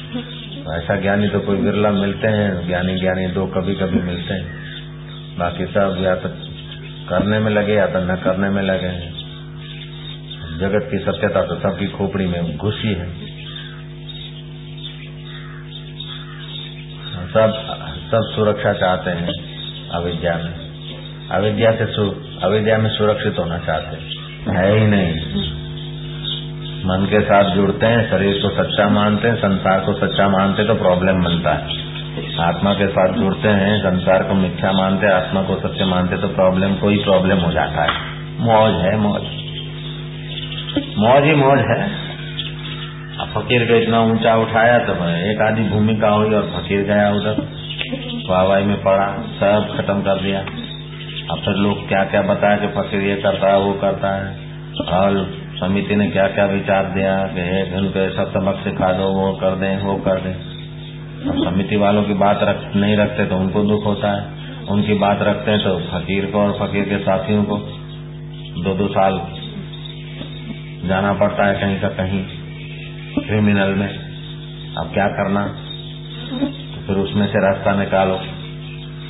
ऐसा ज्ञानी तो कोई बिरला मिलते हैं, ज्ञानी ज्ञानी दो कभी कभी मिलते हैं। बाकी सब या तो करने में लगे या तो न करने में लगे हैं। जगत की सत्यता तो सबकी खोपड़ी में घुसी है। सब सब सुरक्षा चाहते हैं अविद्या में। अविद्या से, अविद्या में सुरक्षित होना चाहते है। ही नहीं। मन के साथ जुड़ते हैं, शरीर को सच्चा मानते हैं, संसार को सच्चा मानते तो प्रॉब्लम बनता है। आत्मा के साथ जुड़ते हैं, संसार को मिथ्या मानते आत्मा को सत्य मानते तो प्रॉब्लम कोई प्रॉब्लम हो जाता है। मौज है, मौज। मौज ही मौज है। अब फकीर को इतना ऊँचा उठाया तो एक आधी भूमिका हुई और फकीर गया उधर। वाहवाई में पड़ा, सब खत्म कर दिया। अब फिर लोग क्या क्या बताया कि फकीर ये करता है वो करता है। और समिति ने क्या क्या विचार दिया कि उनको सब सबक सिखा दो वो कर दें वो कर दें। अब समिति वालों की बात रख, नहीं रखते तो उनको दुख होता है। उनकी बात रखते हैं तो फकीर को और फकीर के साथियों को। दो दो साल जाना पड़ता है कहीं का कहीं क्रिमिनल में। अब क्या करना? तो फिर उसमें से रास्ता निकालो।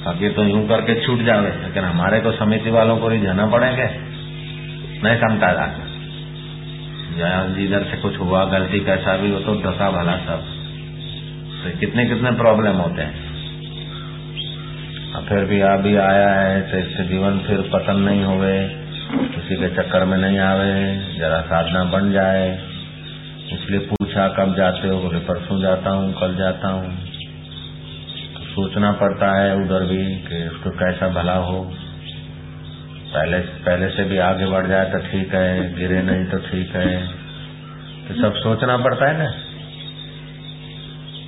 बाकी तो यूँ करके छूट जावे, लेकिन हमारे को समिति वालों को रिझाना पड़ेंगे। नहीं समझता था जिधर से कुछ हुआ, गलती कैसा भी हो तो दसा भला सब। तो कितने कितने प्रॉब्लम होते हैं। फिर भी अभी आया है तो इससे जीवन फिर पतन नहीं हो गए किसी के चक्कर में नहीं आवे, जरा साधना बन जाए। इसलिए पूछा, कब जाते हो? बोले, परसों जाता हूँ, कल जाता हूँ। सोचना पड़ता है उधर भी कि उसको कैसा भला हो। पहले पहले से भी आगे बढ़ जाए तो ठीक है गिरे नहीं तो ठीक है। तो सब सोचना पड़ता है ना।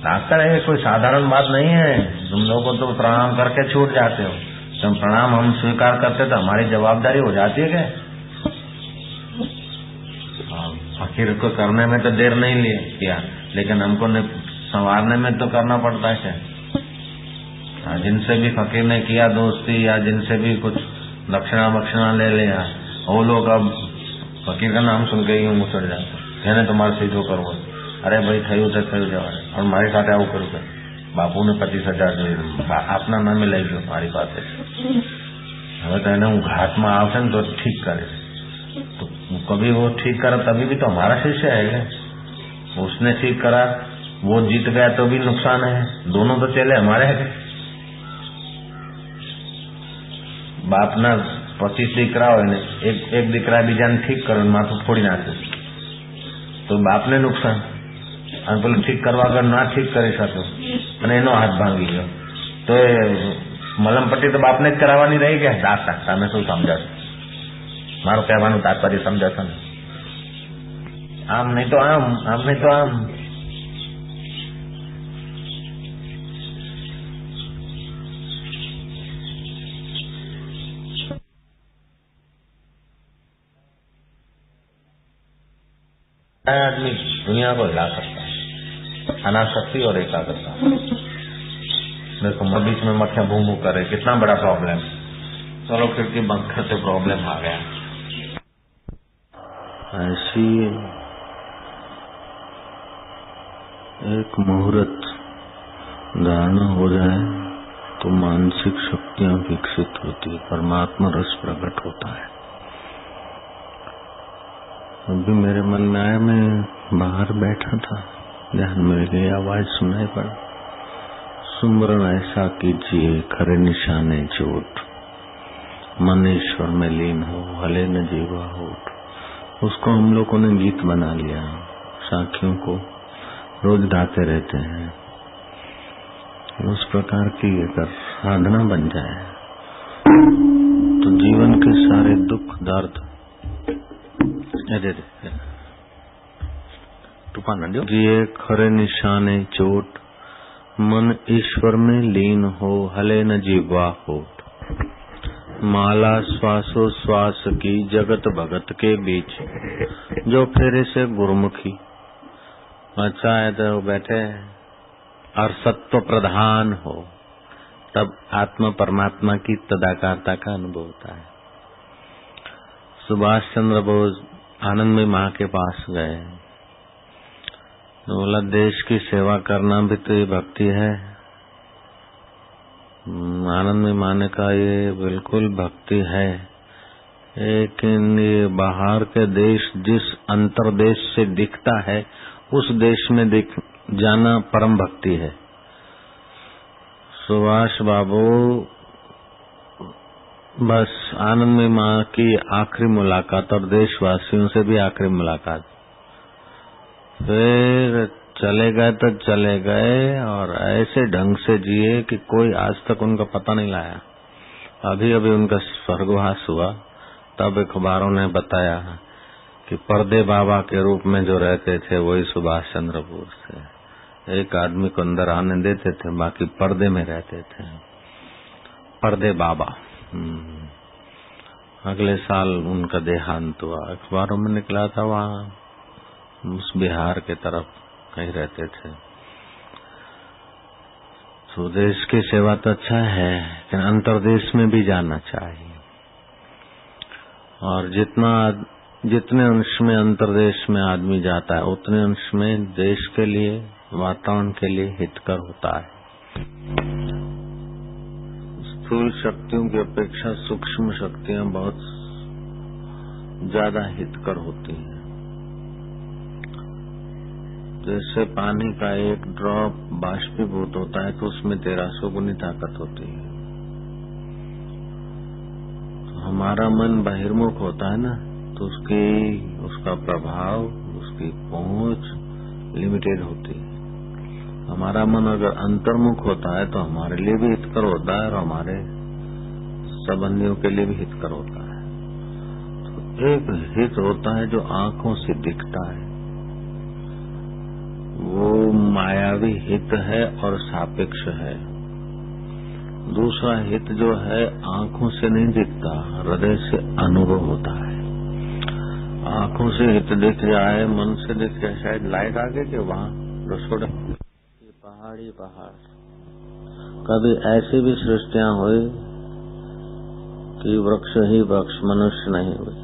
डॉक्टर है कोई साधारण बात नहीं है। तुम लोगों को तो प्रणाम करके छूट जाते हो। तुम प्रणाम हम स्वीकार करते तो हमारी जवाबदारी हो जाती है क्या? फकीर को करने में तो देर नहीं लिया लेकिन हमको संवारने में तो करना पड़ता है क्या? हाँ, जिनसे भी फकीर ने किया दोस्ती या जिनसे भी कुछ दक्षिणा बक्षिणा ले लिया वो लोग अब फकीर का नाम सुन के ही मुसड़ जाते कहने तुम्हारे सीधो करो अरे भाई થયું છે થયું જવાય और મારી સાથે આવું કર્યું છે બાપુને પચીસ હજાર જોઈએ આપના નામે લઈ ગયો મારી પાસે હવે તો એને હું ઘાટમાં આવશે ને તો ઠીક કરે तो कभी वो ठीक करा तभी भी तो हमारा शिष्य है उसने ठीक करा वो जीत गया तो भी नुकसान है दोनों तो चले हमारे है બાપના પચીસ દીકરા હોય ને, એક એક દીકરા બીજાને ઠીક કરો માથું ફોડી નાખે. તો બાપને નુકસાન. અને પેલું ઠીક કરવા આગળ ના ઠીક કરી શકો. અને એનો હાથ ભાંગી ગયો. તો એ મલમપટ્ટી તો બાપને જ કરાવવાની રહી ગયા. દાતા, તમે શું સમજાશો મારું કહેવાનું તાત્પર્ય સમજાશો ને? આમ નહીં તો આમ આમ નહીં તો આમ. आदमी दुनिया को हिला सकता है। अनाशक्ति और एकाग्रता। देखो बीच में मक्खियाँ भू भू करे, कितना बड़ा प्रॉब्लम चलो खिड़की बंद करते प्रॉब्लम आ गया। ऐसी एक मुहूर्त धारणा हो जाए तो मानसिक शक्तियाँ विकसित होती है, परमात्मा रस प्रकट होता है। अभी मेरे मन में आया, मैं बाहर बैठा था। ध्यान में गई आवाज़ सुनाई पड़ा। सुमरण ऐसा कीजिए, खरे निशाने चोट मन ईश्वर में लीन हो, हले न जीवा हो उसको हम लोगों ने गीत बना लिया। साखियों को रोज गाते रहते हैं। उस प्रकार की अगर साधना बन जाए तो जीवन के सारे दुख, दर्द अरे तूफ़ान जिए खरे निशाने चोट, मन ईश्वर में लीन हो, हले न जीवा हो माला श्वासो श्वास की, जगत भगत के बीच। जो फेरे से गुरुमुखी अच्छा है तो बैठे और सत्व प्रधान हो, तब आत्मा परमात्मा की तदाकारता का अनुभव होता है। सुभाष चंद्र बोस आनंद में के पास गए। बोला देश की सेवा करना भी तो ये भक्ति है। हम्म, आनंद में माने का ये बिल्कुल भक्ति है। लेकिन ये बाहर के देश जिस अंतरदेश से दिखता है उस देश में दिख जाना परम भक्ति है। सुभाष बाबू बस आनंद में माँ की आखिरी मुलाकात और देशवासियों से भी आखिरी मुलाकात। फिर चले गए तो चले गए और ऐसे ढंग से जिए कि कोई आज तक उनका पता नहीं लाया। अभी अभी उनका स्वर्गवास हुआ। तब अखबारों ने बताया कि पर्दे बाबा के रूप में जो रहते थे वही सुभाष चंद्र बोस थे। एक आदमी को अंदर आने देते थे, बाकी पर्दे में रहते थे। पर्दे बाबा। अगले साल उनका देहांत हुआ। अखबारों में निकला था वहाँ। उस बिहार के तरफ़ कहीं रहते थे। तो देश की सेवा तो अच्छा है, लेकिन अंतरदेश में भी जाना चाहिए। और जितना जितने अंश में अंतरदेश में आदमी जाता है, उतने अंश में देश के लिए, वातावरण के लिए हितकर होता है। स्थूल शक्तियों की अपेक्षा सूक्ष्म शक्तियाँ बहुत ज़्यादा हितकर होती हैं। जैसे पानी का एक ड्रॉप बाष्पीभूत होता है तो उसमें तेरह गुनी ताकत होती है। तो हमारा मन बहिर्मुख होता है ना तो उसकी, उसका प्रभाव, उसकी पहुँच लिमिटेड होती है। हमारा मन अगर अंतर्मुख होता है तो हमारे लिए भी हितकर होता है और हमारे संबंधियों के लिए भी हितकर होता है। तो एक हित होता है जो आँखों से दिखता है। वो मायावी हित है और सापेक्ष है। दूसरा हित जो है, आँखों से नहीं दिखता, हृदय से अनुभव होता है। आँखों से हित दिख जाए मन से दिख जाए शायद लाइट आगे के वहाँ रसोड़ पहाड़ी पहाड़। कभी ऐसी भी सृष्टिया हुई कि वृक्ष ही वृक्ष, मनुष्य नहीं हुई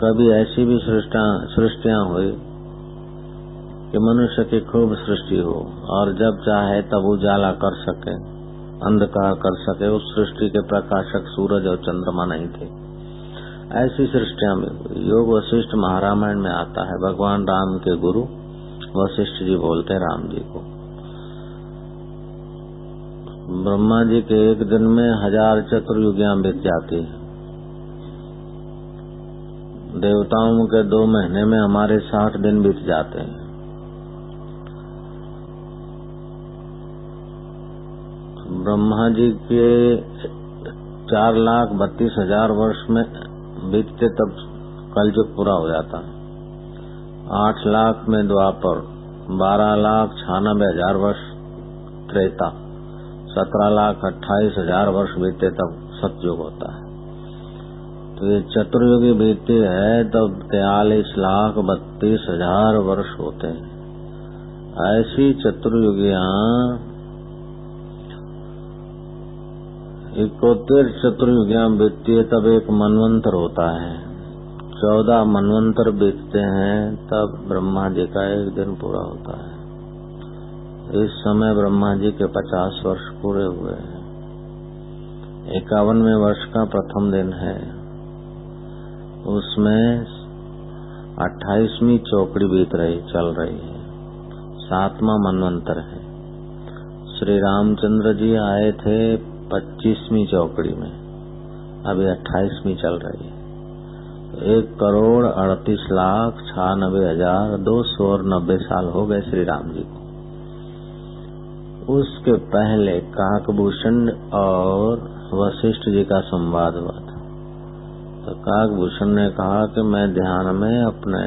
कभी ऐसी भी सृष्टिया हुई कि मनुष्य की खूब सृष्टि हो और जब चाहे तब उजाला कर सके, अंधकार कर सके, उस सृष्टि के प्रकाशक सूरज और चंद्रमा नहीं थे। ऐसी सृष्टियाँ में योग वशिष्ठ महारामायण में आता है, भगवान राम के गुरु वशिष्ठ जी बोलते राम जी को। ब्रह्मा जी के एक दिन में हज़ार चतुर्युगियाँ बीत जाती है। देवताओं के दो महीने में हमारे साठ दिन बीत जाते हैं। ब्रह्मा जी के चार लाख बत्तीस हज़ार वर्ष में बीतते तब कलयुग पूरा हो जाता आठ लाख में द्वापर, बारह लाख छियानबे हज़ार वर्ष त्रेता। सत्रह लाख अट्ठाईस हज़ार वर्ष बीते तब सतयुग होता है। तो ये चतुर्युगी बीतती है, तब तैतालीस लाख बत्तीस हज़ार वर्ष होते हैं। ऐसी चतुर्युगिया इकोतेर चतुर्युगियाँ बीतती है, तब एक मनवंतर होता है। चौदह मनवंतर बीतते हैं, तब ब्रह्मा जी का एक दिन पूरा होता है। इस समय ब्रह्मा जी के पचास वर्ष पूरे हुए हैं। इक्यावनवे वर्ष का प्रथम दिन है। उसमें अट्ठाईसवीं चौकड़ी बीत रही, चल रही है। सातवां मनवंतर है। श्री रामचंद्र जी आए थे पच्चीसवीं चौकड़ी में। अभी अट्ठाईसवीं चल रही है। एक करोड़ अड़तीस लाख छियानबे हज़ार दो सौ और नब्बे साल हो गए श्री राम जी को। उसके पहले काकभूषण और वशिष्ठ जी का संवाद हुआ था। तो काकभूषण ने कहा कि मैं ध्यान में अपने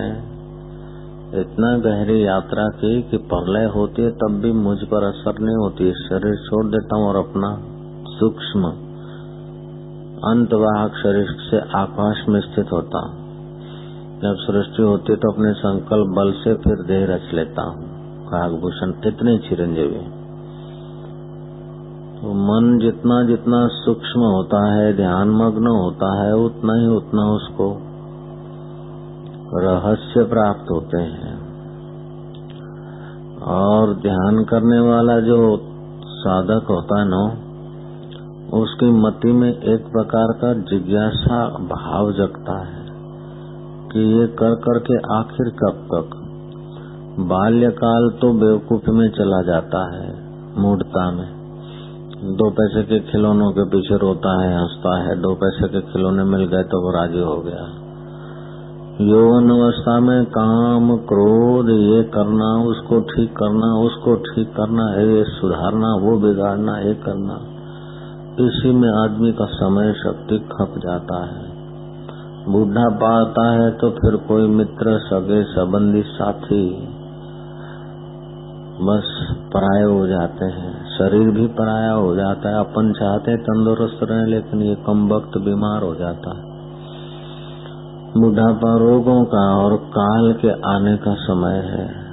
इतना गहरी यात्रा की कि प्रलय होती है, तब भी मुझ पर असर नहीं होती। शरीर छोड़ देता हूँ और अपना सूक्ष्म अंतवाहक शरीर से आकाश में स्थित होता हूँ। जब सृष्टि होती है तो अपने संकल्प बल से फिर देह रच लेता हूँ। काकभूषण इतने चिरंजीवी तो मन जितना जितना सूक्ष्म होता है ध्यान मग्न होता है, उतना ही उतना उसको रहस्य प्राप्त होते हैं। और ध्यान करने वाला जो साधक होता है ना, उसकी मति में एक प्रकार का जिज्ञासा भाव जगता है कि ये कर कर के आखिर कब तक? बाल्यकाल तो बेवकूफ़ी में चला जाता है, मूढ़ता में। दो पैसे के खिलौनों के पीछे रोता है, हंसता है। दो पैसे के खिलौने मिल गए तो वो राज़ी हो गया। यौवन अवस्था में काम, क्रोध, ये करना, उसको ठीक करना, उसको ठीक करना ये सुधारना, वो बिगाड़ना, ये करना। इसी में आदमी का समय, शक्ति खप जाता है। बूढ़ा पाता है तो फिर कोई मित्र, सगे, संबंधी साथी बस पराये हो जाते हैं। शरीर भी पराया हो जाता है, अपन चाहते हैं तंदुरुस्त रहे, लेकिन ये कम वक्त बीमार हो जाता है। बुढ़ापा रोगों का और काल के आने का समय है।